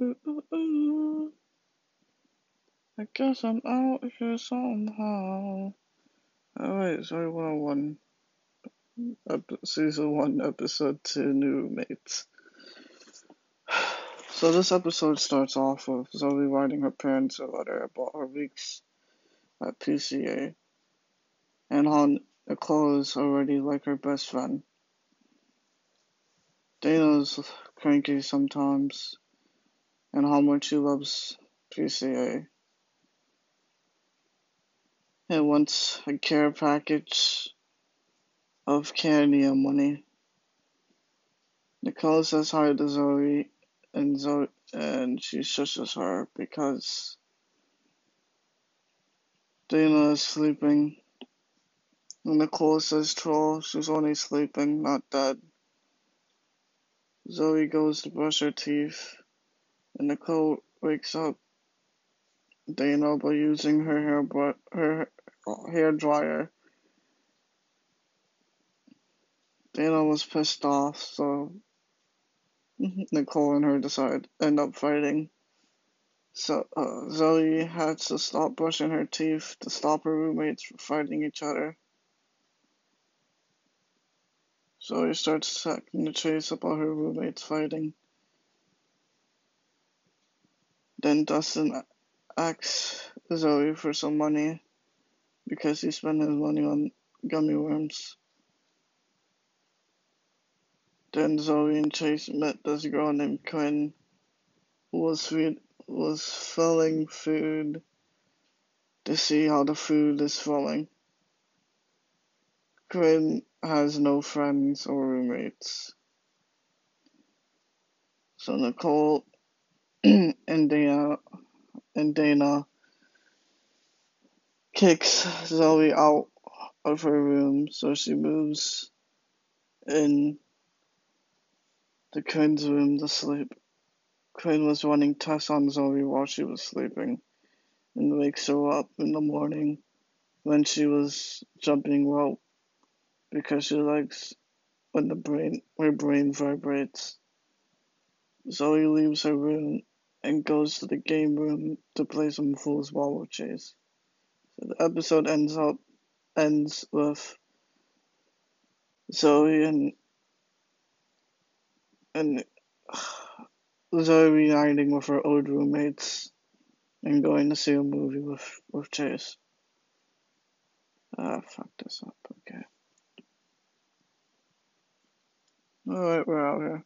I guess I'm out here somehow. Alright, Zoey 101. Ep- season 1, episode 2, New Mates. So this episode starts off with Zoey writing her parents a letter about her weeks at PCA and how Nicole is already like her best friend. Dana's cranky sometimes and how much she loves PCA. And wants a care package of candy and money. Nicole says hi to Zoey and Zoey and she shushes her because Dana is sleeping. And Nicole says troll, she's only sleeping, not dead. Zoey goes to brush her teeth and Nicole wakes up Dana by using her hair br- her hair dryer. Dana was pissed off, so Nicole and her decide end up fighting. So uh, Zoey had to stop brushing her teeth to stop her roommates from fighting each other. Zoey starts taking the chase about her roommates fighting. Then Dustin asks Zoey for some money because he spent his money on gummy worms. Then Zoey and Chase met this girl named Quinn who was feed, was filling food to see how the food is falling. Quinn has no friends or roommates. So Nicole and Dana uh, and Dana uh, kicks Zoey out of her room, so she moves in to Quinn's room to sleep. Quinn was running tests on Zoey while she was sleeping and wakes her up in the morning when she was jumping rope because she likes when the brain her brain vibrates. Zoey leaves her room and goes to the game room to play some foosball with Chase. So the episode ends up ends with Zoey and and Zoey reuniting with her old roommates and going to see a movie with with Chase. Ah, fuck this up. Okay. All right, we're out here.